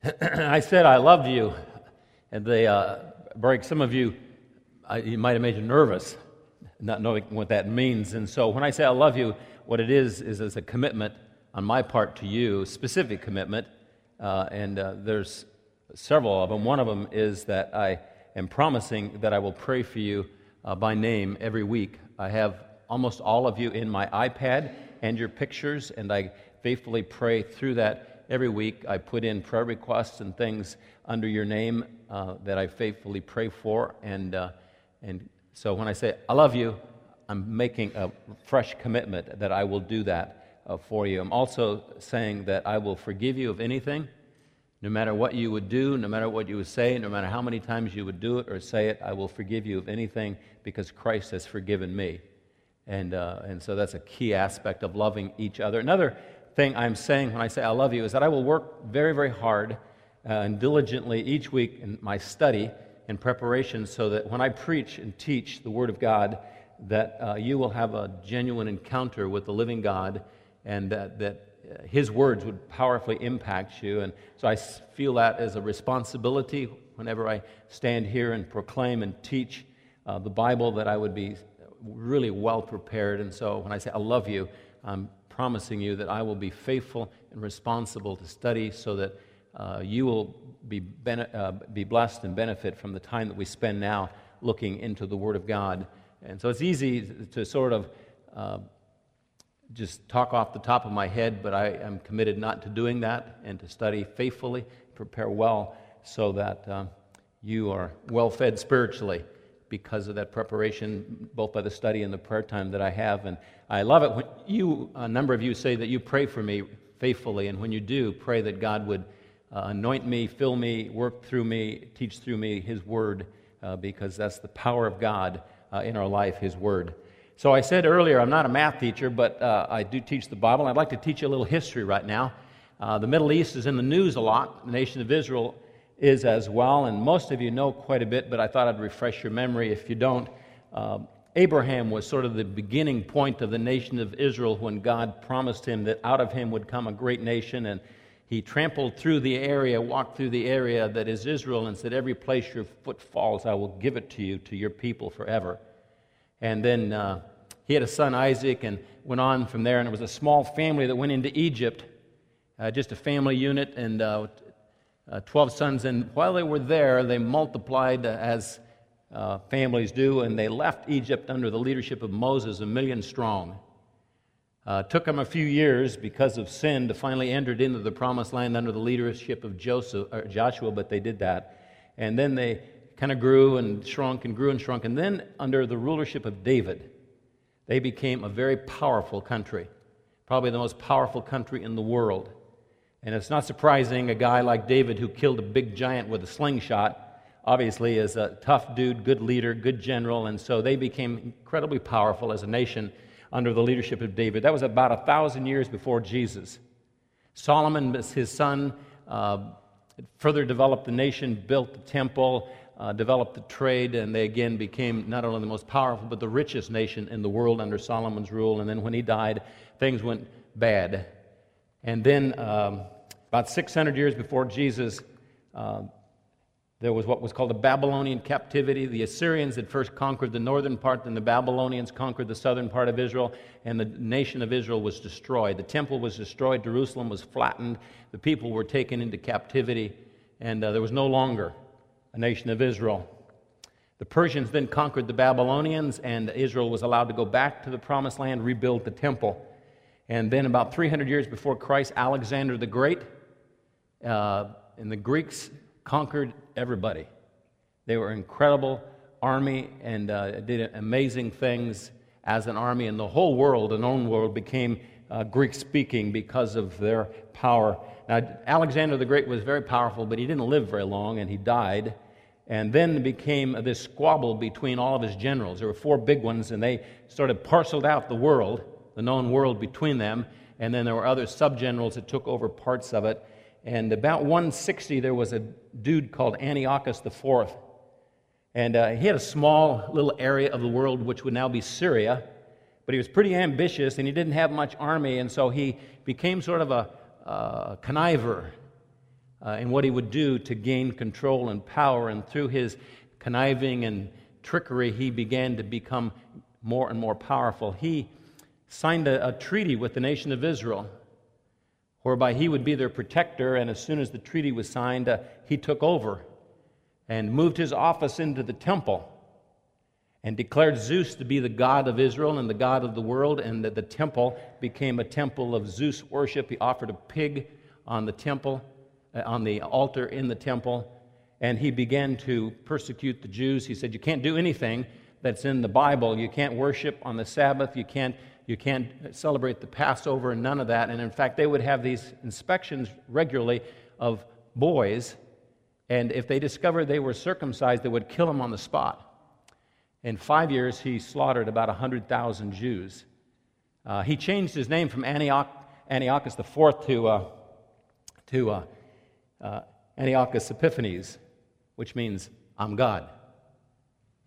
I said I loved you, and they uh, break some of you. I, you might have made you nervous, not knowing what that means. And so, when I say I love you, what it is is as a commitment on my part to you, specific commitment. Uh, and uh, there's several of them. One of them is that I am promising that I will pray for you uh, by name every week. I have almost all of you in my iPad and your pictures, and I faithfully pray through that every week I put in prayer requests and things under your name uh, that I faithfully pray for. And, uh, and so when I say, I love you, I'm making a fresh commitment that I will do that uh, for you. I'm also saying that I will forgive you of anything, no matter what you would do, no matter what you would say, no matter how many times you would do it or say it, I will forgive you of anything because Christ has forgiven me. And, uh, and so that's a key aspect of loving each other. Another thing I'm saying when I say I love you is that I will work very, very hard uh, and diligently each week in my study and preparation so that when I preach and teach the Word of God, that uh, you will have a genuine encounter with the living God and that, that uh, His words would powerfully impact you. And so I feel that as a responsibility whenever I stand here and proclaim and teach uh, the Bible, that I would be really well prepared. And so when I say I love you, I'm promising you that I will be faithful and responsible to study so that uh, you will be, bene- uh, be blessed and benefit from the time that we spend now looking into the Word of God. And so it's easy to sort of uh, just talk off the top of my head, but I am committed not to doing that and to study faithfully, prepare well, so that uh, you are well fed spiritually because of that preparation, both by the study and the prayer time that I have. And I love it when you, a number of you, say that you pray for me faithfully. And when you do, pray that God would uh, anoint me, fill me, work through me, teach through me His Word, uh, because that's the power of God uh, in our life, His Word. So I said earlier, I'm not a math teacher, but uh, I do teach the Bible. I'd like to teach you a little history right now. Uh, the Middle East is in the news a lot. The nation of Israel is as well, and most of you know quite a bit, but I thought I'd refresh your memory if you don't. Uh, Abraham was sort of the beginning point of the nation of Israel when God promised him that out of him would come a great nation, and he trampled through the area, walked through the area that is Israel, and said, Every place your foot falls, I will give it to you, to your people forever. And then uh, he had a son, Isaac, and went on from there, and it was a small family that went into Egypt, uh, just a family unit, and uh, uh, 12 sons, and while they were there, they multiplied as uh, families do, and they left Egypt under the leadership of Moses, a million strong. Uh, took them a few years because of sin to finally enter into the promised land under the leadership of Joseph, Joshua, but they did that. And then they kind of grew and shrunk and grew and shrunk. And then, under the rulership of David, they became a very powerful country, probably the most powerful country in the world. And it's not surprising a guy like David, who killed a big giant with a slingshot, obviously is a tough dude, good leader, good general. And so they became incredibly powerful as a nation under the leadership of David. That was about a thousand years before Jesus. Solomon, his son, uh, further developed the nation, built the temple, uh, developed the trade, and they again became not only the most powerful, but the richest nation in the world under Solomon's rule. And then when he died, things went bad. And then, um, about 600 years before Jesus, uh, there was what was called a Babylonian captivity. The Assyrians had first conquered the northern part, then the Babylonians conquered the southern part of Israel, and the nation of Israel was destroyed. The temple was destroyed, Jerusalem was flattened, the people were taken into captivity, and uh, there was no longer a nation of Israel. The Persians then conquered the Babylonians, and Israel was allowed to go back to the promised land, rebuild the temple. And then, about 300 years before Christ, Alexander the Great uh, and the Greeks conquered everybody. They were an incredible army and uh, did amazing things as an army, and the whole world, the known world, became uh, Greek speaking because of their power. Now, Alexander the Great was very powerful, but he didn't live very long and he died. And then became this squabble between all of his generals. There were four big ones, and they sort of parceled out the world the known world between them. And then there were other subgenerals that took over parts of it. And about 160, there was a dude called Antiochus IV. And uh, he had a small little area of the world which would now be Syria. But he was pretty ambitious and he didn't have much army. And so he became sort of a uh, conniver uh, and what he would do to gain control and power. And through his conniving and trickery, he began to become more and more powerful. He signed a, a treaty with the nation of Israel whereby he would be their protector. And as soon as the treaty was signed, uh, he took over and moved his office into the temple and declared Zeus to be the God of Israel and the God of the world, and that the temple became a temple of Zeus worship. He offered a pig on the temple, uh, on the altar in the temple, and he began to persecute the Jews. He said, You can't do anything that's in the Bible. You can't worship on the Sabbath. You can't, you can't celebrate the Passover, and none of that. And in fact, they would have these inspections regularly of boys, and if they discovered they were circumcised, they would kill them on the spot. In five years, he slaughtered about 100,000 Jews. Uh, he changed his name from Antioch, Antiochus IV to, uh, to uh, uh, Antiochus Epiphanes, which means, I'm God.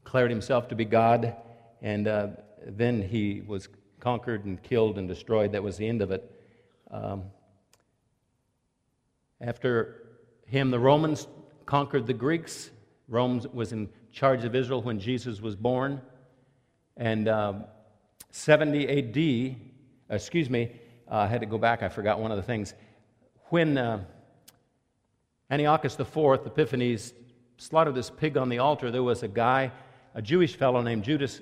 Declared himself to be God, and uh, then he was conquered and killed and destroyed. That was the end of it. Um, after him, the Romans conquered the Greeks. Rome was in charge of Israel when Jesus was born. And uh, 70 AD, excuse me, uh, I had to go back, I forgot one of the things. When uh, Antiochus IV, Epiphanes, slaughtered this pig on the altar, there was a guy, a Jewish fellow named Judas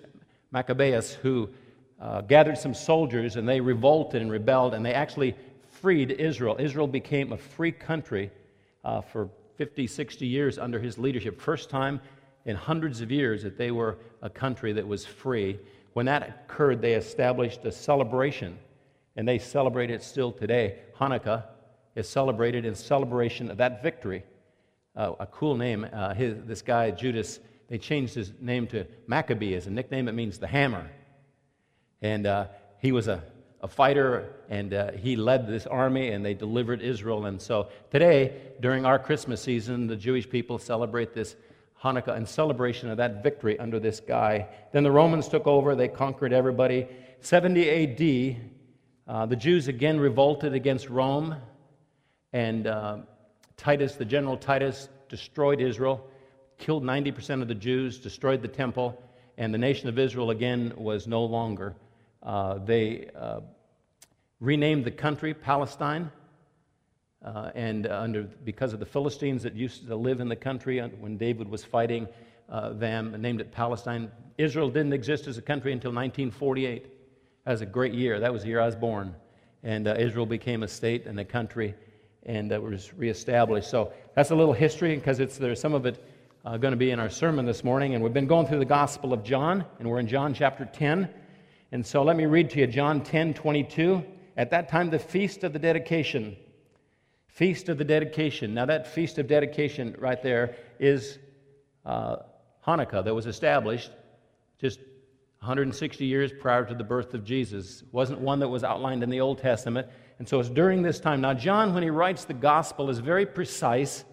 Maccabeus, who uh, gathered some soldiers and they revolted and rebelled and they actually freed Israel. Israel became a free country uh, for 50, 60 years under his leadership. First time in hundreds of years that they were a country that was free. When that occurred, they established a celebration, and they celebrate it still today. Hanukkah is celebrated in celebration of that victory. Uh, a cool name. Uh, his, this guy, Judas, they changed his name to Maccabee as a nickname. It means the hammer. And uh, he was a, a fighter, and uh, he led this army, and they delivered Israel. And so today, during our Christmas season, the Jewish people celebrate this Hanukkah in celebration of that victory under this guy. Then the Romans took over, they conquered everybody. 70 AD, uh, the Jews again revolted against Rome, and uh, Titus, the general Titus, destroyed Israel, killed 90% of the Jews, destroyed the temple, and the nation of Israel again was no longer. Uh, they uh, renamed the country Palestine uh, and uh, under, because of the Philistines that used to live in the country when David was fighting uh, them, named it Palestine. Israel didn't exist as a country until 1948. That was a great year. That was the year I was born. And uh, Israel became a state and a country and uh, was reestablished. So that's a little history because there's some of it uh, going to be in our sermon this morning. And we've been going through the Gospel of John, and we're in John chapter 10. And so let me read to you John 10 22. At that time, the feast of the dedication Feast of the Dedication. Now, that Feast of Dedication right there is uh, Hanukkah that was established just 160 years prior to the birth of Jesus. It wasn't one that was outlined in the Old Testament. And so it's during this time. Now, John, when he writes the gospel, is very precise,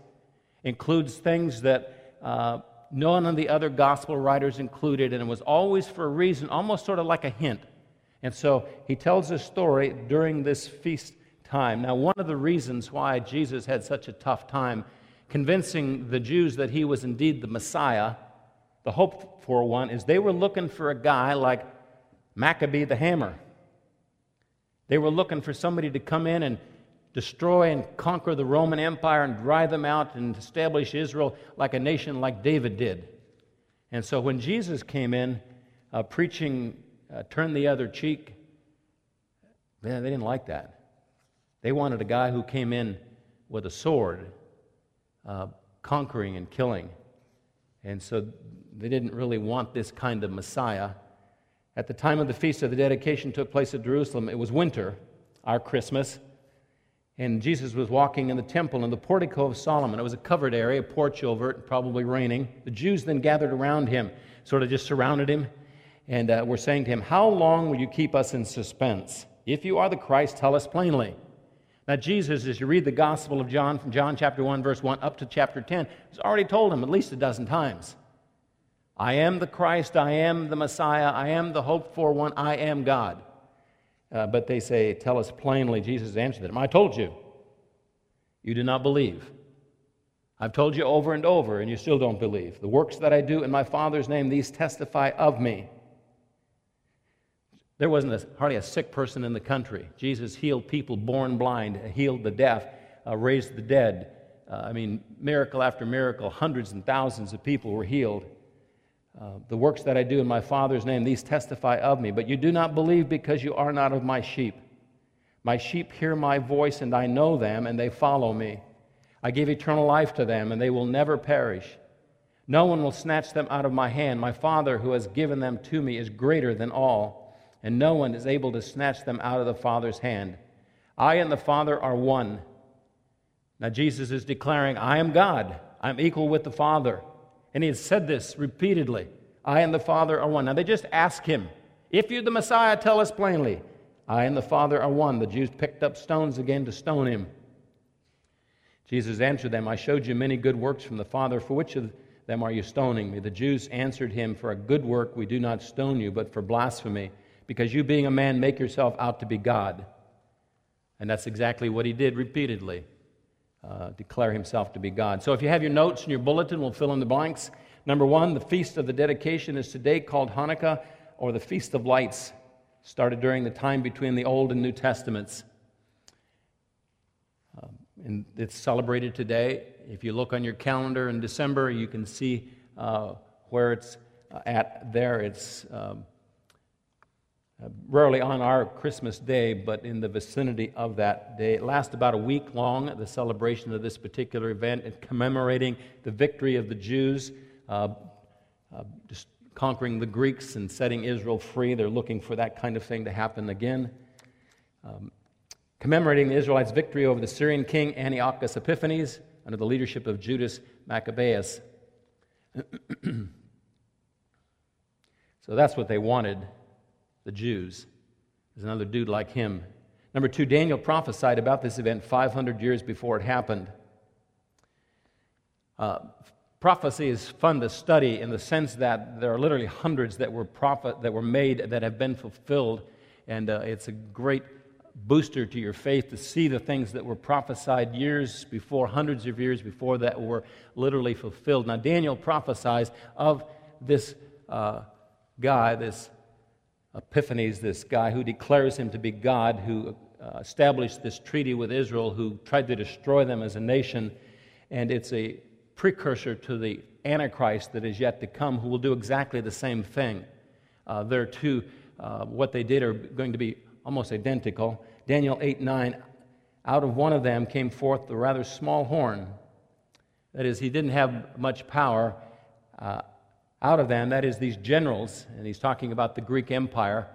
includes things that uh, none of the other gospel writers included, and it was always for a reason, almost sort of like a hint. And so he tells this story during this feast time. Now, one of the reasons why Jesus had such a tough time convincing the Jews that he was indeed the Messiah, the hope for one, is they were looking for a guy like Maccabee the hammer. They were looking for somebody to come in and destroy and conquer the Roman Empire and drive them out and establish Israel like a nation like David did. And so when Jesus came in uh, preaching, uh, turn the other cheek, man, they didn't like that. They wanted a guy who came in with a sword, uh, conquering and killing. And so they didn't really want this kind of Messiah. At the time of the feast of the dedication took place at Jerusalem, it was winter, our Christmas. And Jesus was walking in the temple in the portico of Solomon. It was a covered area, a porch over it, probably raining. The Jews then gathered around him, sort of just surrounded him, and uh, were saying to him, How long will you keep us in suspense? If you are the Christ, tell us plainly. Now, Jesus, as you read the Gospel of John from John chapter 1, verse 1 up to chapter 10, has already told him at least a dozen times I am the Christ, I am the Messiah, I am the hoped for one, I am God. Uh, but they say, Tell us plainly. Jesus answered them, I told you. You do not believe. I've told you over and over, and you still don't believe. The works that I do in my Father's name, these testify of me. There wasn't a, hardly a sick person in the country. Jesus healed people born blind, healed the deaf, uh, raised the dead. Uh, I mean, miracle after miracle, hundreds and thousands of people were healed. Uh, the works that I do in my Father's name, these testify of me. But you do not believe because you are not of my sheep. My sheep hear my voice, and I know them, and they follow me. I give eternal life to them, and they will never perish. No one will snatch them out of my hand. My Father, who has given them to me, is greater than all, and no one is able to snatch them out of the Father's hand. I and the Father are one. Now, Jesus is declaring, I am God. I'm equal with the Father. And he has said this repeatedly I and the Father are one. Now, they just ask him, If you're the Messiah, tell us plainly. I and the Father are one. The Jews picked up stones again to stone him. Jesus answered them, I showed you many good works from the Father. For which of them are you stoning me? The Jews answered him, For a good work we do not stone you, but for blasphemy, because you, being a man, make yourself out to be God. And that's exactly what he did repeatedly uh, declare himself to be God. So if you have your notes and your bulletin, we'll fill in the blanks. Number one, the feast of the dedication is today called Hanukkah or the Feast of Lights, started during the time between the Old and New Testaments and it's celebrated today. If you look on your calendar in December, you can see uh, where it's uh, at there. It's um, uh, rarely on our Christmas day, but in the vicinity of that day. It lasts about a week long, the celebration of this particular event, and commemorating the victory of the Jews, uh, uh, just conquering the Greeks and setting Israel free. They're looking for that kind of thing to happen again. Um, commemorating the Israelites' victory over the Syrian king Antiochus Epiphanes under the leadership of Judas Maccabeus. so that's what they wanted, the Jews. There's another dude like him. Number two, Daniel prophesied about this event 500 years before it happened. Uh, prophecy is fun to study in the sense that there are literally hundreds that were, prophet, that were made that have been fulfilled, and uh, it's a great booster to your faith to see the things that were prophesied years before, hundreds of years before, that were literally fulfilled. Now, Daniel prophesies of this uh, guy, this Epiphanes, this guy who declares him to be God, who uh, established this treaty with Israel, who tried to destroy them as a nation. And it's a precursor to the Antichrist that is yet to come, who will do exactly the same thing. Uh, there, too, uh, what they did are going to be almost identical. Daniel 8 9, out of one of them came forth the rather small horn. That is, he didn't have much power. Uh, out of them, that is, these generals, and he's talking about the Greek Empire,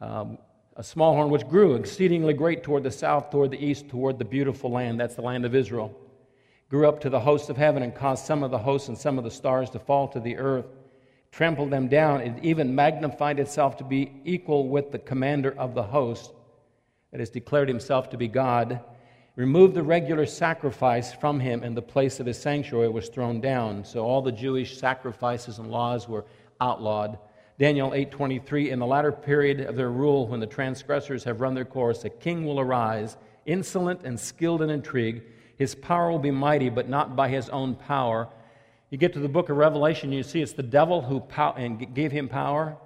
um, a small horn which grew exceedingly great toward the south, toward the east, toward the beautiful land. That's the land of Israel. Grew up to the hosts of heaven and caused some of the hosts and some of the stars to fall to the earth trampled them down. It even magnified itself to be equal with the commander of the host, that has declared himself to be God. Removed the regular sacrifice from him, and the place of his sanctuary was thrown down. So all the Jewish sacrifices and laws were outlawed. Daniel 8:23 in the latter period of their rule when the transgressors have run their course a king will arise insolent and skilled in intrigue his power will be mighty but not by his own power you get to the book of Revelation, you see it's the devil who pow- and gave him power,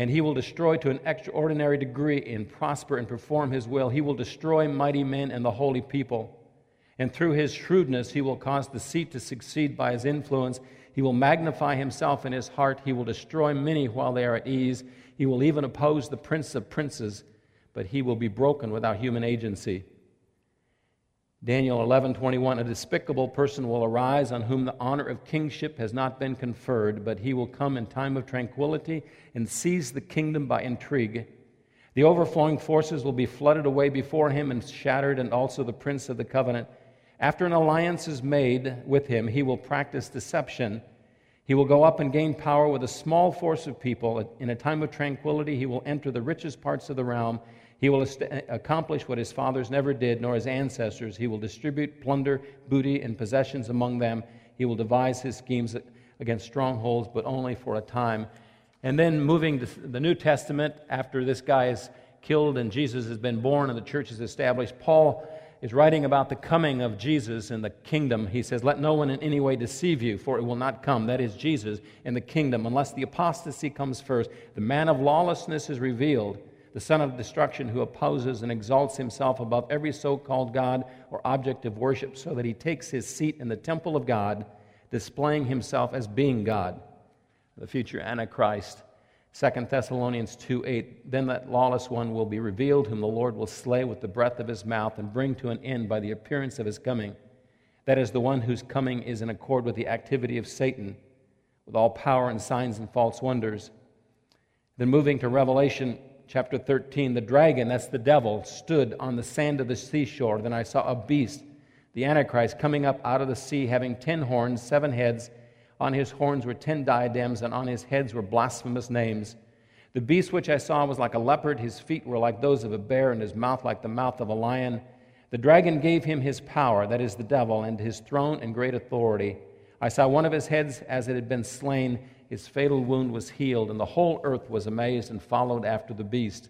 and he will destroy to an extraordinary degree and prosper and perform his will. He will destroy mighty men and the holy people. And through his shrewdness, he will cause the seat to succeed by his influence. He will magnify himself in his heart. He will destroy many while they are at ease. He will even oppose the prince of princes, but he will be broken without human agency. Daniel 11:21 A despicable person will arise on whom the honor of kingship has not been conferred but he will come in time of tranquility and seize the kingdom by intrigue. The overflowing forces will be flooded away before him and shattered and also the prince of the covenant. After an alliance is made with him he will practice deception. He will go up and gain power with a small force of people. In a time of tranquility he will enter the richest parts of the realm he will accomplish what his fathers never did, nor his ancestors. He will distribute plunder, booty, and possessions among them. He will devise his schemes against strongholds, but only for a time. And then moving to the New Testament, after this guy is killed and Jesus has been born and the church is established, Paul is writing about the coming of Jesus in the kingdom. He says, Let no one in any way deceive you, for it will not come. That is Jesus in the kingdom, unless the apostasy comes first. The man of lawlessness is revealed, the son of destruction, who opposes and exalts himself above every so called God or object of worship, so that he takes his seat in the temple of God, displaying himself as being God. The future Antichrist 2 Thessalonians 2 8, then that lawless one will be revealed, whom the Lord will slay with the breath of his mouth and bring to an end by the appearance of his coming. That is the one whose coming is in accord with the activity of Satan, with all power and signs and false wonders. Then moving to Revelation chapter 13, the dragon, that's the devil, stood on the sand of the seashore. Then I saw a beast, the Antichrist, coming up out of the sea, having ten horns, seven heads on his horns were ten diadems, and on his heads were blasphemous names. The beast which I saw was like a leopard, his feet were like those of a bear, and his mouth like the mouth of a lion. The dragon gave him his power, that is the devil, and his throne and great authority. I saw one of his heads as it had been slain, his fatal wound was healed, and the whole earth was amazed and followed after the beast.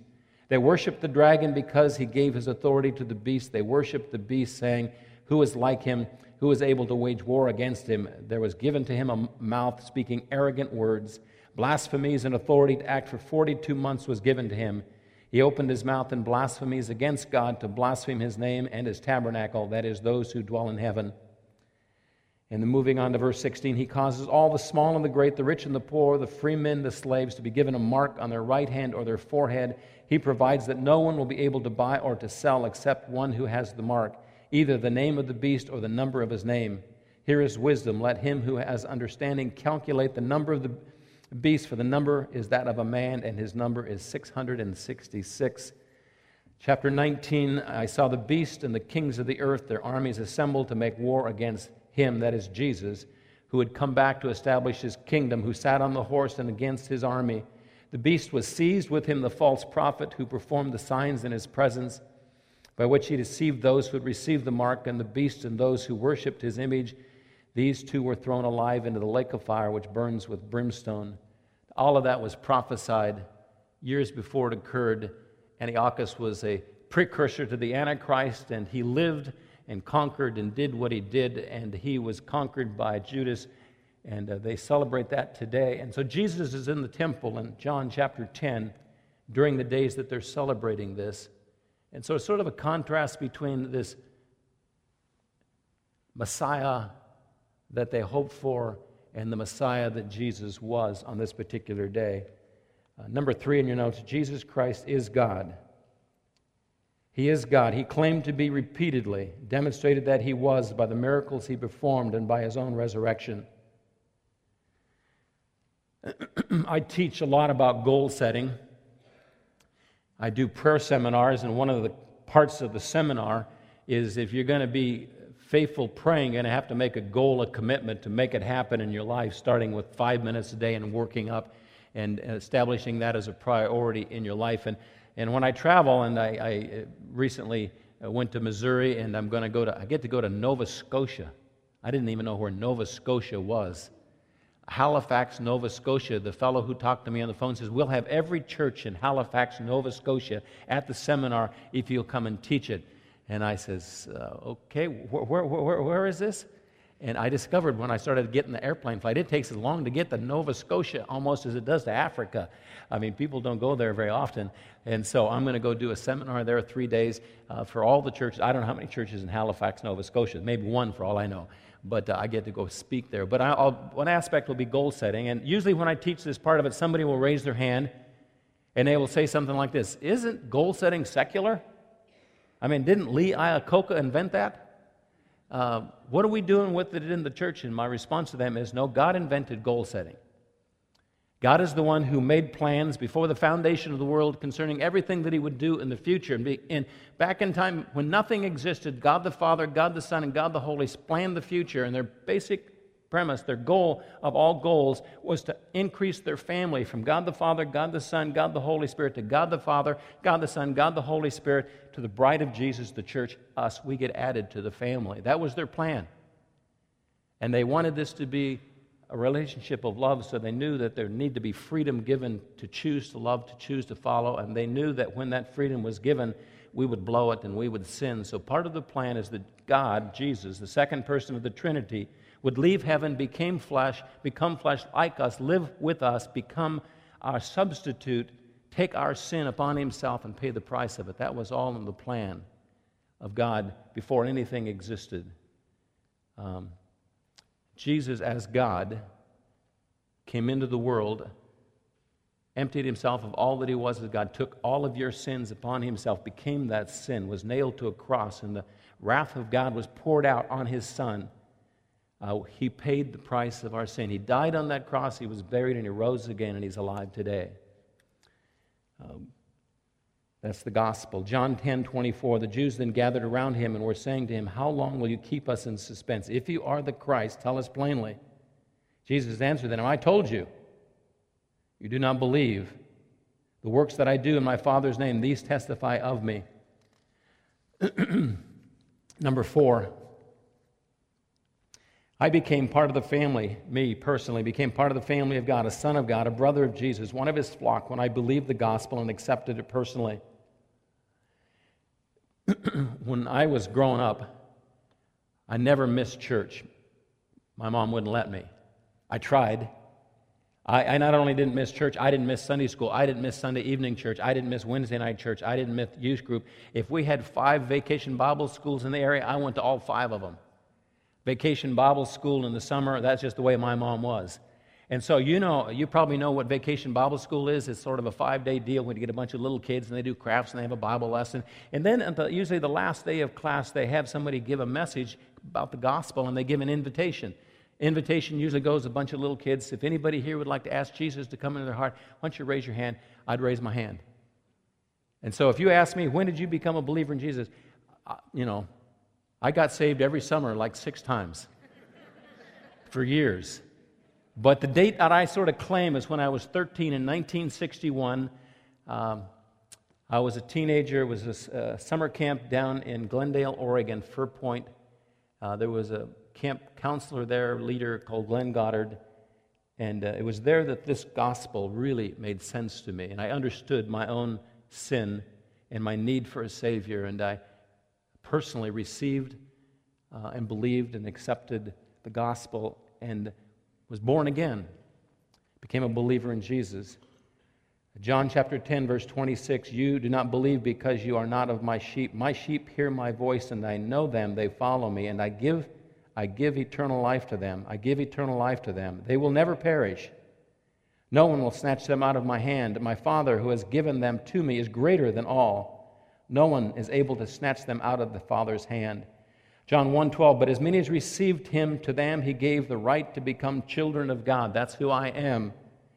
They worshiped the dragon because he gave his authority to the beast. They worshiped the beast, saying, Who is like him? Who is able to wage war against him. There was given to him a mouth speaking arrogant words. Blasphemies and authority to act for 42 months was given to him. He opened his mouth in blasphemies against God to blaspheme his name and his tabernacle, that is, those who dwell in heaven. And then moving on to verse 16, he causes all the small and the great, the rich and the poor, the free men, the slaves, to be given a mark on their right hand or their forehead. He provides that no one will be able to buy or to sell except one who has the mark either the name of the beast or the number of his name. Here is wisdom. Let him who has understanding calculate the number of the beast, for the number is that of a man, and his number is 666. Chapter 19 I saw the beast and the kings of the earth, their armies assembled to make war against him, that is Jesus, who had come back to establish his kingdom, who sat on the horse and against his army. The beast was seized with him, the false prophet who performed the signs in his presence by which he deceived those who had received the mark and the beast and those who worshipped his image. These two were thrown alive into the lake of fire, which burns with brimstone. All of that was prophesied years before it occurred. Antiochus was a precursor to the Antichrist, and he lived and conquered and did what he did, and he was conquered by Judas, and uh, they celebrate that today. And so Jesus is in the temple in John chapter 10 during the days that they're celebrating this. And so it's sort of a contrast between this Messiah that they hoped for and the Messiah that Jesus was on this particular day. Uh, number three in your notes Jesus Christ is God. He is God. He claimed to be repeatedly, demonstrated that he was by the miracles he performed and by his own resurrection. I teach a lot about goal setting. I do prayer seminars, and one of the parts of the seminar is if you're going to be faithful praying, you're going to have to make a goal, a commitment to make it happen in your life, starting with five minutes a day and working up and establishing that as a priority in your life. And, and when I travel, and I, I recently went to Missouri, and I'm going to go to, I get to go to Nova Scotia. I didn't even know where Nova Scotia was. Halifax, Nova Scotia. The fellow who talked to me on the phone says, We'll have every church in Halifax, Nova Scotia at the seminar if you'll come and teach it. And I says, uh, Okay, wh- where, where, where is this? And I discovered when I started getting the airplane flight, it takes as long to get to Nova Scotia almost as it does to Africa. I mean, people don't go there very often. And so I'm going to go do a seminar there three days uh, for all the churches. I don't know how many churches in Halifax, Nova Scotia, maybe one for all I know but uh, I get to go speak there. But I'll, one aspect will be goal setting. And usually, when I teach this part of it, somebody will raise their hand and they will say something like this Isn't goal setting secular? I mean, didn't Lee Iacocca invent that? Uh, what are we doing with it in the church? And my response to them is no, God invented goal setting. God is the one who made plans before the foundation of the world concerning everything that He would do in the future. And, be, and back in time when nothing existed, God the Father, God the Son, and God the Holy planned the future. And their basic premise, their goal of all goals, was to increase their family from God the Father, God the Son, God the Holy Spirit, to God the Father, God the Son, God the Holy Spirit, to the bride of Jesus, the church, us. We get added to the family. That was their plan. And they wanted this to be a relationship of love, so they knew that there needed to be freedom given to choose to love, to choose to follow, and they knew that when that freedom was given, we would blow it and we would sin. So part of the plan is that God, Jesus, the second person of the Trinity, would leave heaven, became flesh, become flesh like us, live with us, become our substitute, take our sin upon himself and pay the price of it. That was all in the plan of God before anything existed. Um, Jesus, as God, came into the world, emptied himself of all that he was as God, took all of your sins upon himself, became that sin, was nailed to a cross, and the wrath of God was poured out on his Son. Uh, he paid the price of our sin. He died on that cross, he was buried, and he rose again, and he's alive today. Um, that's the gospel. John 10 24. The Jews then gathered around him and were saying to him, How long will you keep us in suspense? If you are the Christ, tell us plainly. Jesus answered them, I told you, you do not believe. The works that I do in my Father's name, these testify of me. Number four, I became part of the family, me personally, became part of the family of God, a son of God, a brother of Jesus, one of his flock when I believed the gospel and accepted it personally. when I was growing up, I never missed church. My mom wouldn't let me. I tried. I, I, not only didn't miss church, I didn't miss Sunday school. I didn't miss Sunday evening church. I didn't miss Wednesday night church. I didn't miss youth group. If we had five vacation Bible schools in the area, I went to all five of them. Vacation Bible school in the summer, that's just the way my mom was. And so, you know, you probably know what Vacation Bible School is. It's sort of a five day deal when you get a bunch of little kids and they do crafts and they have a Bible lesson. And then, the, usually, the last day of class, they have somebody give a message about the gospel and they give an invitation. Invitation usually goes a bunch of little kids. If anybody here would like to ask Jesus to come into their heart, why don't you raise your hand? I'd raise my hand. And so if you ask me, when did you become a believer in Jesus? You know, I got saved every summer like six times for years. But the date that I sort of claim is when I was 13 in 1961. Um, I was a teenager. It was a uh, summer camp down in Glendale, Oregon, Fir Point. Uh, there was a camp counselor there, leader called Glenn Goddard. And uh, it was there that this gospel really made sense to me. And I understood my own sin and my need for a Savior. And I personally received uh, and believed and accepted the gospel and was born again, became a believer in Jesus. John chapter 10, verse 26 You do not believe because you are not of my sheep. My sheep hear my voice, and I know them. They follow me, and I give I give eternal life to them. I give eternal life to them. They will never perish. No one will snatch them out of my hand. My Father, who has given them to me, is greater than all. No one is able to snatch them out of the Father's hand. John 1:12 But as many as received him to them he gave the right to become children of God. That's who I am,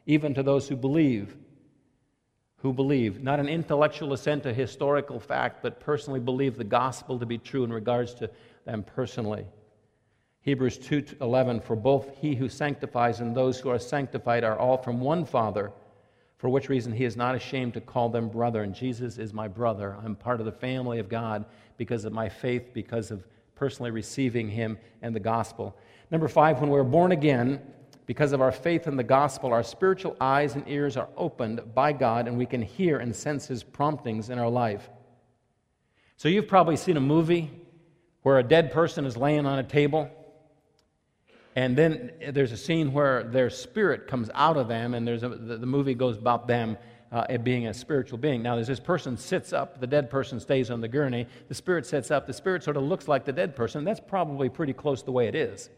even to those who believe. Who believe, not an intellectual assent to historical fact, but personally believe the gospel to be true in regards to them personally. Hebrews 2:11 for both he who sanctifies and those who are sanctified are all from one father for which reason he is not ashamed to call them brother and Jesus is my brother. I'm part of the family of God because of my faith because of personally receiving him and the gospel. Number 5 when we're born again because of our faith in the gospel our spiritual eyes and ears are opened by God and we can hear and sense his promptings in our life. So you've probably seen a movie where a dead person is laying on a table and then there's a scene where their spirit comes out of them, and there's a, the, the movie goes about them uh, being a spiritual being. Now, as this person sits up, the dead person stays on the gurney. The spirit sits up. The spirit sort of looks like the dead person. That's probably pretty close the way it is.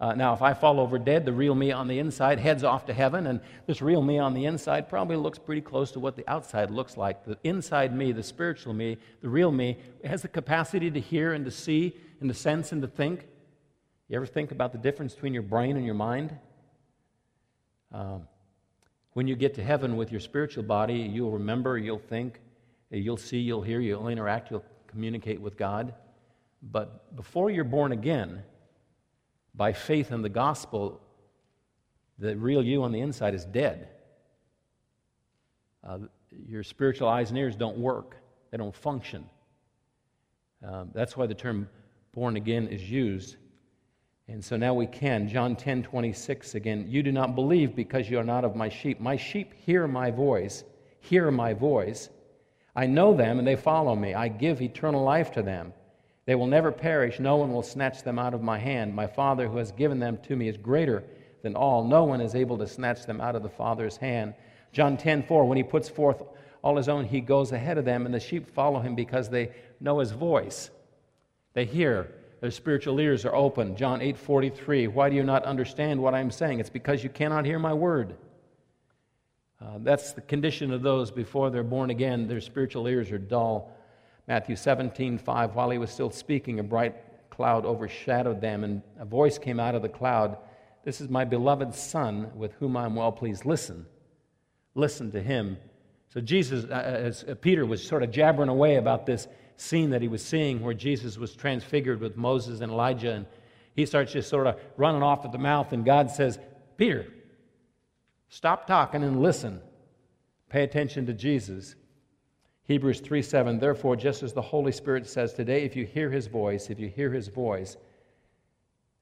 Uh, now, if I fall over dead, the real me on the inside heads off to heaven, and this real me on the inside probably looks pretty close to what the outside looks like. The inside me, the spiritual me, the real me, has the capacity to hear and to see and to sense and to think. You ever think about the difference between your brain and your mind? Um, when you get to heaven with your spiritual body, you'll remember, you'll think, you'll see, you'll hear, you'll interact, you'll communicate with God. But before you're born again, by faith in the gospel, the real you on the inside is dead. Uh, your spiritual eyes and ears don't work, they don't function. Um, that's why the term born again is used. And so now we can. John 10 26 again. You do not believe because you are not of my sheep. My sheep hear my voice, hear my voice. I know them, and they follow me. I give eternal life to them. They will never perish. No one will snatch them out of my hand. My Father, who has given them to me, is greater than all. No one is able to snatch them out of the Father's hand. John 10 4, when he puts forth all his own, he goes ahead of them, and the sheep follow him because they know his voice. They hear, their spiritual ears are open. John 8 43, why do you not understand what I'm saying? It's because you cannot hear my word. Uh, that's the condition of those before they're born again. Their spiritual ears are dull. Matthew 17 5, while he was still speaking, a bright cloud overshadowed them, and a voice came out of the cloud This is my beloved Son, with whom I'm well pleased. Listen. Listen to him. So, Jesus, uh, uh, as uh, Peter was sort of jabbering away about this scene that he was seeing where Jesus was transfigured with Moses and Elijah, and he starts just sort of running off at the mouth, and God says, Peter, Stop talking and listen. Pay attention to Jesus. Hebrews 3 7, therefore, just as the Holy Spirit says today, if you hear his voice, if you hear his voice,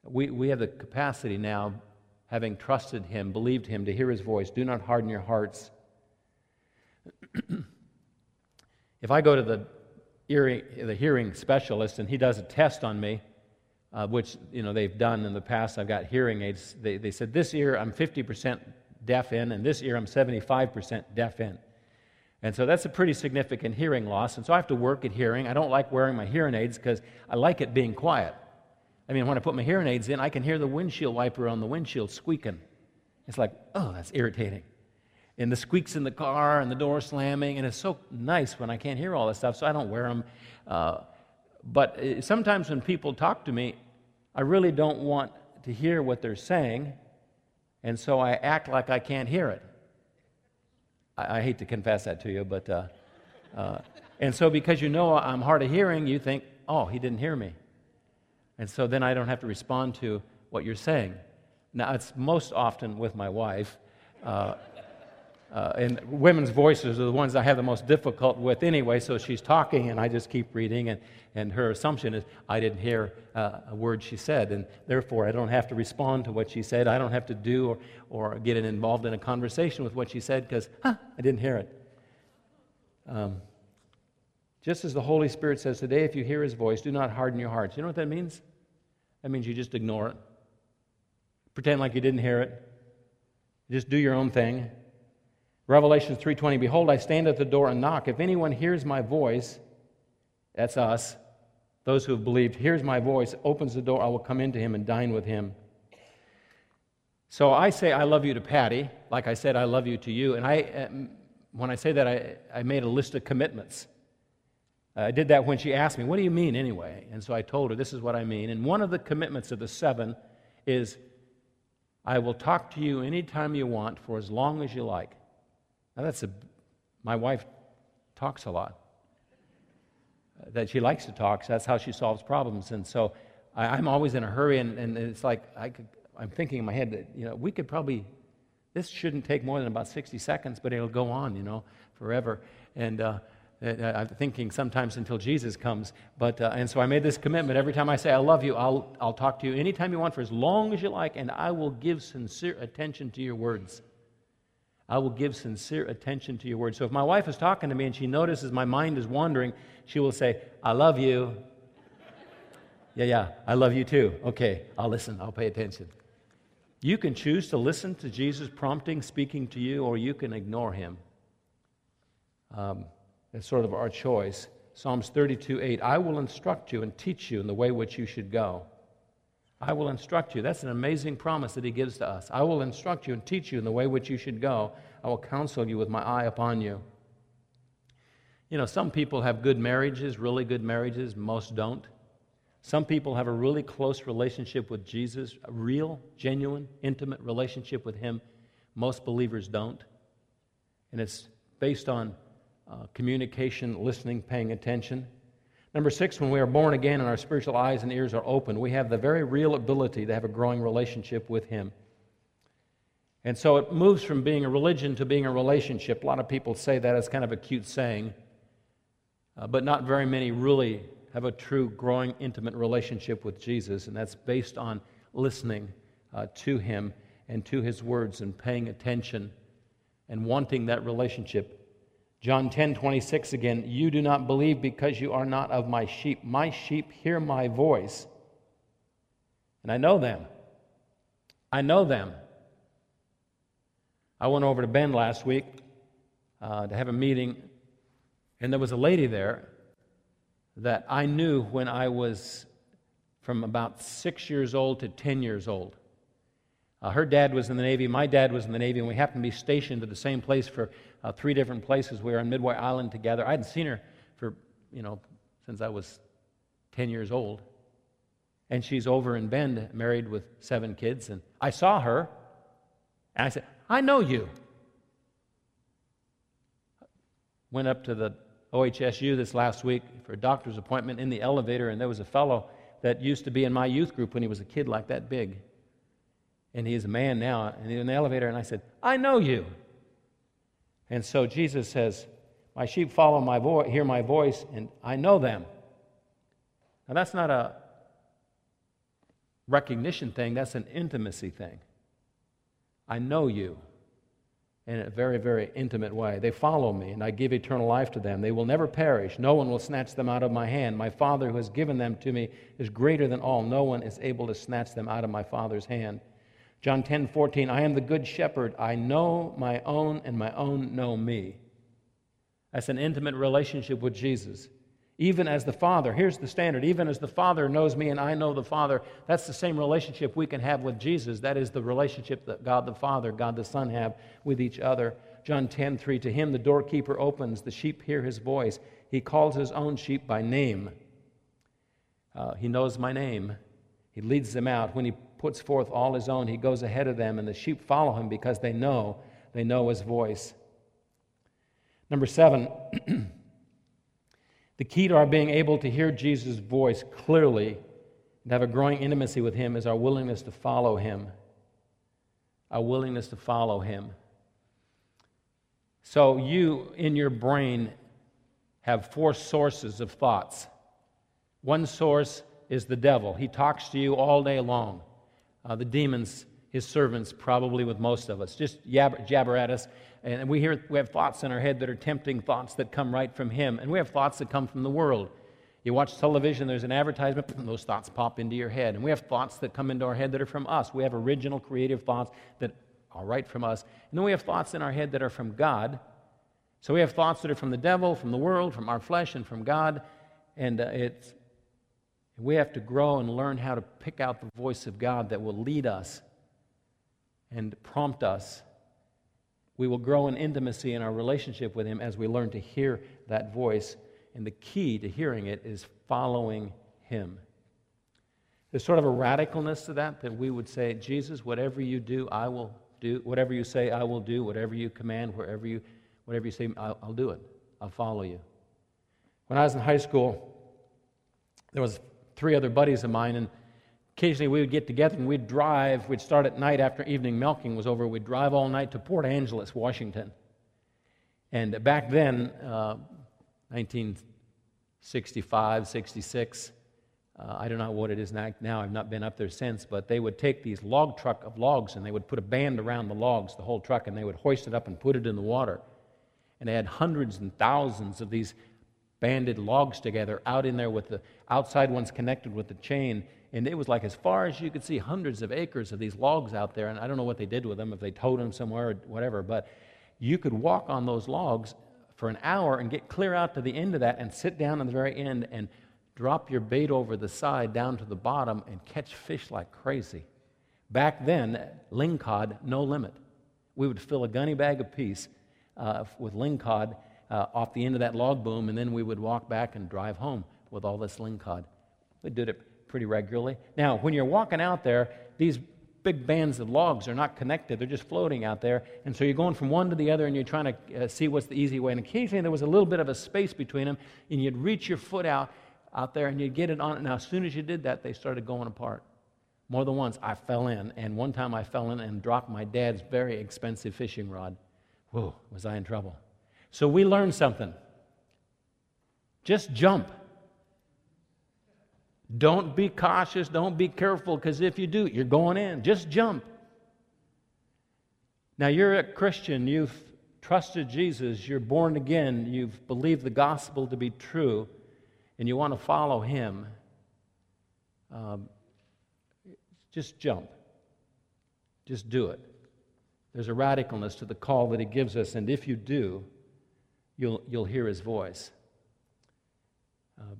we, we have the capacity now, having trusted him, believed him, to hear his voice. Do not harden your hearts. if I go to the the hearing specialist and he does a test on me, uh, which you know they've done in the past, I've got hearing aids. They, they said this year I'm 50% deaf in, and this year I'm 75% deaf in. And so that's a pretty significant hearing loss. And so I have to work at hearing. I don't like wearing my hearing aids because I like it being quiet. I mean, when I put my hearing aids in, I can hear the windshield wiper on the windshield squeaking. It's like, oh, that's irritating. And the squeaks in the car and the door slamming, and it's so nice when I can't hear all this stuff, so I don't wear them. Uh, but uh, sometimes when people talk to me, I really don't want to hear what they're saying and so I act like I can't hear it. I, I hate to confess that to you, but. Uh, uh, and so, because you know I'm hard of hearing, you think, oh, he didn't hear me. And so then I don't have to respond to what you're saying. Now, it's most often with my wife. Uh, uh, and women's voices are the ones I have the most difficult with anyway, so she's talking and I just keep reading, and, and her assumption is I didn't hear uh, a word she said, and therefore I don't have to respond to what she said. I don't have to do or, or get involved in a conversation with what she said because, huh, I didn't hear it. Um, just as the Holy Spirit says today, if you hear his voice, do not harden your hearts. You know what that means? That means you just ignore it. Pretend like you didn't hear it. Just do your own thing. Revelation 3:20 Behold I stand at the door and knock. If anyone hears my voice that's us those who have believed hears my voice opens the door I will come into him and dine with him. So I say I love you to Patty. Like I said I love you to you. And I um, when I say that I, I made a list of commitments. I did that when she asked me what do you mean anyway? And so I told her this is what I mean. And one of the commitments of the seven is I will talk to you anytime you want for as long as you like now, that's a, my wife talks a lot. That she likes to talk, so that's how she solves problems. And so I, am always in a hurry, and, and it's like I I'm thinking in my head that, you know, we could probably, this shouldn't take more than about 60 seconds, but it'll go on, you know, forever. And uh, I'm thinking sometimes until Jesus comes. But, uh, and so I made this commitment. Every time I say I love you, I'll, I'll talk to you anytime you want for as long as you like, and I will give sincere attention to your words. I will give sincere attention to your word. So if my wife is talking to me and she notices my mind is wandering, she will say, I love you. yeah, yeah, I love you too. Okay, I'll listen, I'll pay attention. You can choose to listen to Jesus prompting, speaking to you, or you can ignore him. Um, it's sort of our choice. Psalms 32 8, I will instruct you and teach you in the way which you should go. I will instruct you. That's an amazing promise that he gives to us. I will instruct you and teach you in the way which you should go. I will counsel you with my eye upon you. You know, some people have good marriages, really good marriages, most don't. Some people have a really close relationship with Jesus, a real, genuine, intimate relationship with Him. Most believers don't. And it's based on uh, communication, listening, paying attention. Number six, when we are born again and our spiritual eyes and ears are open, we have the very real ability to have a growing relationship with Him. And so it moves from being a religion to being a relationship. A lot of people say that as kind of a cute saying, uh, but not very many really have a true, growing, intimate relationship with Jesus, and that's based on listening uh, to Him and to His words and paying attention and wanting that relationship John 10 26 again, you do not believe because you are not of my sheep. My sheep hear my voice, and I know them. I know them. I went over to Bend last week uh, to have a meeting, and there was a lady there that I knew when I was from about six years old to 10 years old. Uh, her dad was in the Navy, my dad was in the Navy, and we happened to be stationed at the same place for uh, three different places. We were on Midway Island together. I hadn't seen her for, you know, since I was 10 years old. And she's over in Bend, married with seven kids. And I saw her, and I said, I know you. Went up to the OHSU this last week for a doctor's appointment in the elevator, and there was a fellow that used to be in my youth group when he was a kid like that big. And he's a man now, and he's in the elevator, and I said, I know you. And so Jesus says, My sheep follow my voice, hear my voice, and I know them. Now, that's not a recognition thing, that's an intimacy thing. I know you in a very, very intimate way. They follow me, and I give eternal life to them. They will never perish. No one will snatch them out of my hand. My Father who has given them to me is greater than all. No one is able to snatch them out of my Father's hand. John 10 14, I am the good shepherd. I know my own, and my own know me. That's an intimate relationship with Jesus even as the Father. Here's the standard even as the Father knows me and I know the Father. That's the same relationship we can have with Jesus. That is the relationship that God the Father, God the Son have with each other. John 10 3 To him the doorkeeper opens, the sheep hear his voice. He calls his own sheep by name. Uh, he knows my name. He leads them out. When he puts forth all his own, he goes ahead of them, and the sheep follow him because they know, they know his voice. Number seven, The key to our being able to hear Jesus' voice clearly and have a growing intimacy with Him is our willingness to follow Him. Our willingness to follow Him. So, you in your brain have four sources of thoughts. One source is the devil, he talks to you all day long. Uh, the demons, his servants, probably with most of us, just jabber, jabber at us. And we, hear, we have thoughts in our head that are tempting thoughts that come right from Him. And we have thoughts that come from the world. You watch television, there's an advertisement, and those thoughts pop into your head. And we have thoughts that come into our head that are from us. We have original creative thoughts that are right from us. And then we have thoughts in our head that are from God. So we have thoughts that are from the devil, from the world, from our flesh, and from God. And uh, it's, we have to grow and learn how to pick out the voice of God that will lead us and prompt us we will grow in intimacy in our relationship with Him as we learn to hear that voice. And the key to hearing it is following Him. There's sort of a radicalness to that, that we would say, Jesus, whatever you do, I will do. Whatever you say, I will do. Whatever you command, wherever you, whatever you say, I'll, I'll do it. I'll follow you. When I was in high school, there was three other buddies of mine, and occasionally we would get together and we'd drive. We'd start at night after evening milking was over. We'd drive all night to Port Angeles, Washington. And back then, uh, 1965, 66, uh, I don't know what it is now. I've not been up there since, but they would take these log truck of logs and they would put a band around the logs, the whole truck, and they would hoist it up and put it in the water. And they had hundreds and thousands of these banded logs together out in there with the outside ones connected with the chain and it was like as far as you could see, hundreds of acres of these logs out there. And I don't know what they did with them, if they towed them somewhere or whatever, but you could walk on those logs for an hour and get clear out to the end of that and sit down on the very end and drop your bait over the side down to the bottom and catch fish like crazy. Back then, lingcod, no limit. We would fill a gunny bag apiece uh, with lingcod uh, off the end of that log boom, and then we would walk back and drive home with all this lingcod. We did it pretty regularly. Now, when you're walking out there, these big bands of logs are not connected, they're just floating out there. And so you're going from one to the other and you're trying to uh, see what's the easy way. And occasionally there was a little bit of a space between them, and you'd reach your foot out out there and you'd get it on. Now, as soon as you did that, they started going apart. More than once, I fell in. And one time I fell in and dropped my dad's very expensive fishing rod. Whoa, was I in trouble. So we learned something. Just jump. Don't be cautious, don't be careful, because if you do, you're going in. Just jump. Now, you're a Christian, you've trusted Jesus, you're born again, you've believed the gospel to be true, and you want to follow him, um, just jump. Just do it. There's a radicalness to the call that he gives us, and if you do, you'll, you'll hear his voice. Uh,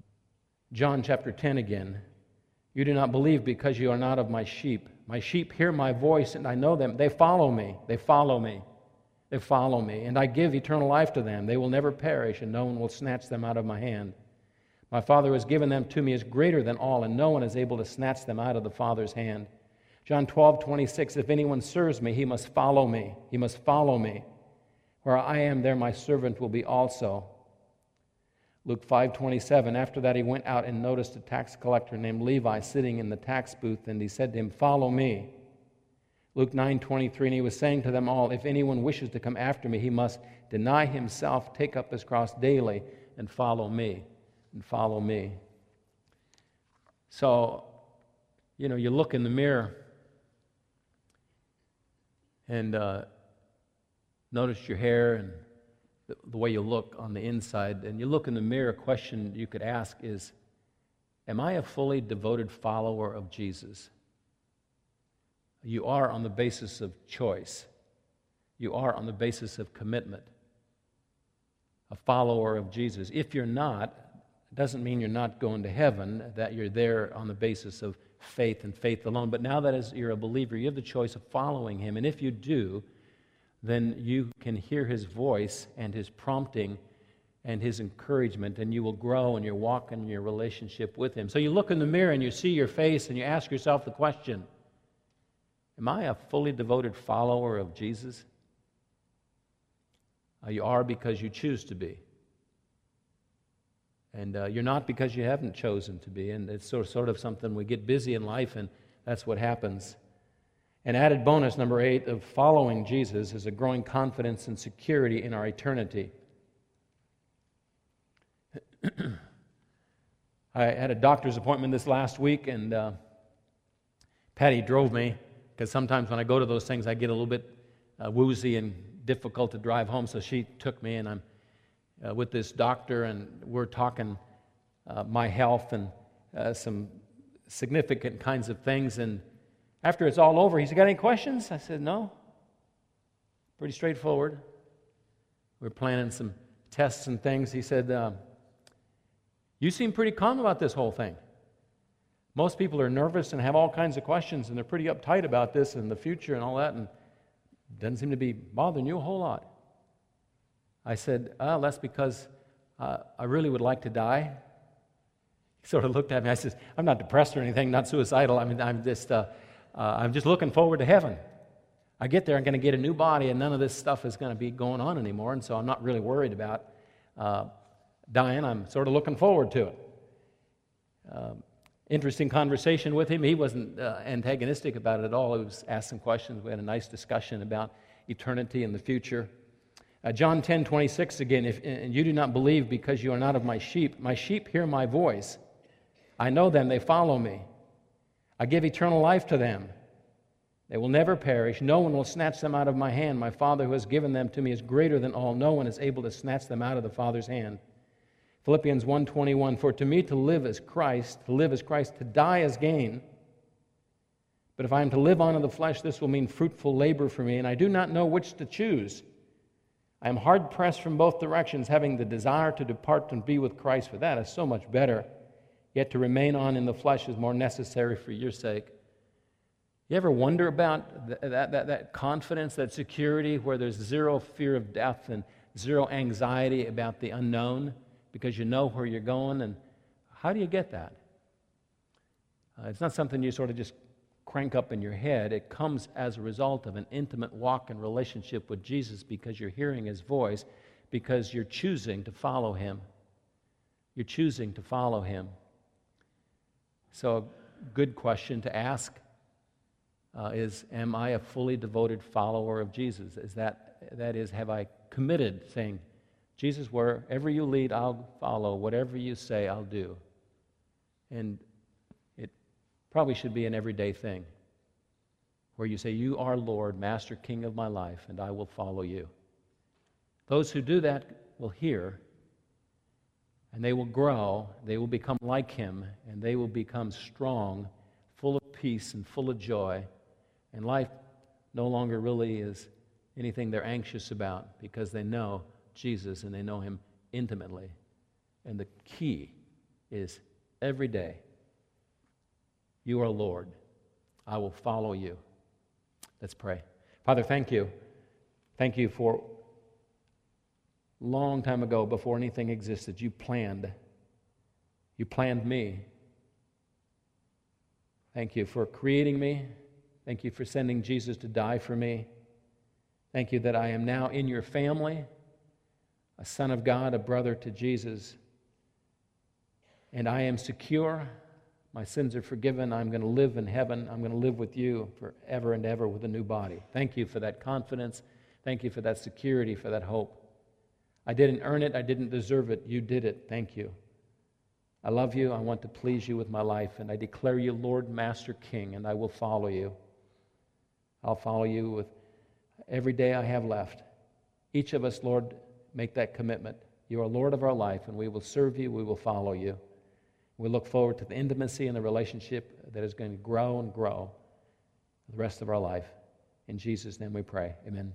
John chapter 10 again. You do not believe because you are not of my sheep. My sheep hear my voice, and I know them. They follow me. They follow me. They follow me. And I give eternal life to them. They will never perish, and no one will snatch them out of my hand. My Father who has given them to me is greater than all, and no one is able to snatch them out of the Father's hand. John 12, 26, if anyone serves me, he must follow me. He must follow me. Where I am, there my servant will be also. Luke 5:27 after that he went out and noticed a tax collector named Levi sitting in the tax booth, and he said to him, Follow me. Luke 9, 23, and he was saying to them all, If anyone wishes to come after me, he must deny himself, take up his cross daily, and follow me and follow me. So, you know, you look in the mirror and uh, notice your hair and the, way you look on the inside, and you look in the mirror, a question you could ask is Am I a fully devoted follower of Jesus? You are on the basis of choice. You are on the basis of commitment. A follower of Jesus. If you're not, it doesn't mean you're not going to heaven, that you're there on the basis of faith and faith alone. But now that you're a believer, you have the choice of following him. And if you do, then you can hear his voice and his prompting and his encouragement, and you will grow in your walk and your relationship with him. So you look in the mirror and you see your face and you ask yourself the question Am I a fully devoted follower of Jesus? Uh, you are because you choose to be. And uh, you're not because you haven't chosen to be. And it's sort of, sort of something we get busy in life, and that's what happens. An added bonus, number eight, of following Jesus is a growing confidence and security in our eternity. I had a doctor's appointment this last week, and uh, Patty drove me because sometimes when I go to those things, I get a little bit uh, woozy and difficult to drive home. So she took me, and I'm uh, with this doctor, and we're talking uh, my health and uh, some significant kinds of things. And after it's all over, he said, Got any questions? I said, No. Pretty straightforward. We're planning some tests and things. He said, uh, You seem pretty calm about this whole thing. Most people are nervous and have all kinds of questions, and they're pretty uptight about this and the future and all that, and doesn't seem to be bothering you a whole lot. I said, Oh, that's because uh, I really would like to die. He sort of looked at me. I said, I'm not depressed or anything, not suicidal. I mean, I'm just, uh, uh, I'm just looking forward to heaven. I get there, I'm going to get a new body, and none of this stuff is going to be going on anymore. And so I'm not really worried about uh, dying. I'm sort of looking forward to it. Um, interesting conversation with him. He wasn't uh, antagonistic about it at all. He was asked some questions. We had a nice discussion about eternity and the future. Uh, John 10 26 again, if and you do not believe because you are not of my sheep, my sheep hear my voice. I know them, they follow me. I give eternal life to them. They will never perish. No one will snatch them out of my hand. My Father who has given them to me is greater than all. No one is able to snatch them out of the Father's hand. Philippians 1:21 For to me to live is Christ, to live is Christ, to die is gain. But if I am to live on in the flesh, this will mean fruitful labor for me, and I do not know which to choose. I am hard pressed from both directions, having the desire to depart and be with Christ, for that is so much better. Yet to remain on in the flesh is more necessary for your sake. You ever wonder about that, that, that, confidence, that security, where there's zero fear of death and zero anxiety about the unknown because you know where you're going? And how do you get that? Uh, it's not something you sort of just crank up in your head. It comes as a result of an intimate walk and relationship with Jesus because you're hearing his voice, because you're choosing to follow him. You're choosing to follow him. So, a good question to ask uh, is Am I a fully devoted follower of Jesus? Is that, that is, have I committed saying, Jesus, wherever you lead, I'll follow. Whatever you say, I'll do. And it Probably should be an everyday thing where you say, You are Lord, Master, King of my life, and I will follow you. Those who do that will hear, and they will grow, they will become like him, and they will become strong, full of peace and full of joy. And life no longer really is anything they're anxious about because they know Jesus and they know him intimately. And the key is every day, you are Lord. I will follow you. Let's pray. Father, thank you. Thank you for long time ago, before anything existed, you planned. You planned me. Thank you for creating me. Thank you for sending Jesus to die for me. Thank you that I am now in your family, a son of God, a brother to Jesus. And I am secure. My sins are forgiven. I'm going to live in heaven. I'm going to live with you forever and ever with a new body. Thank you for that confidence. Thank you for that security, for that hope. I didn't earn it. I didn't deserve it. You did it. Thank you. I love you. I want to please you with my life. And I declare you Lord, Master, King, and I will follow you. I'll follow you with every day I have left. Each of us, Lord, make that commitment. You are Lord of our life, and we will serve you. We will follow you. We look forward to the intimacy and the relationship that is going to grow and grow the rest of our life. In Jesus' name we pray. Amen.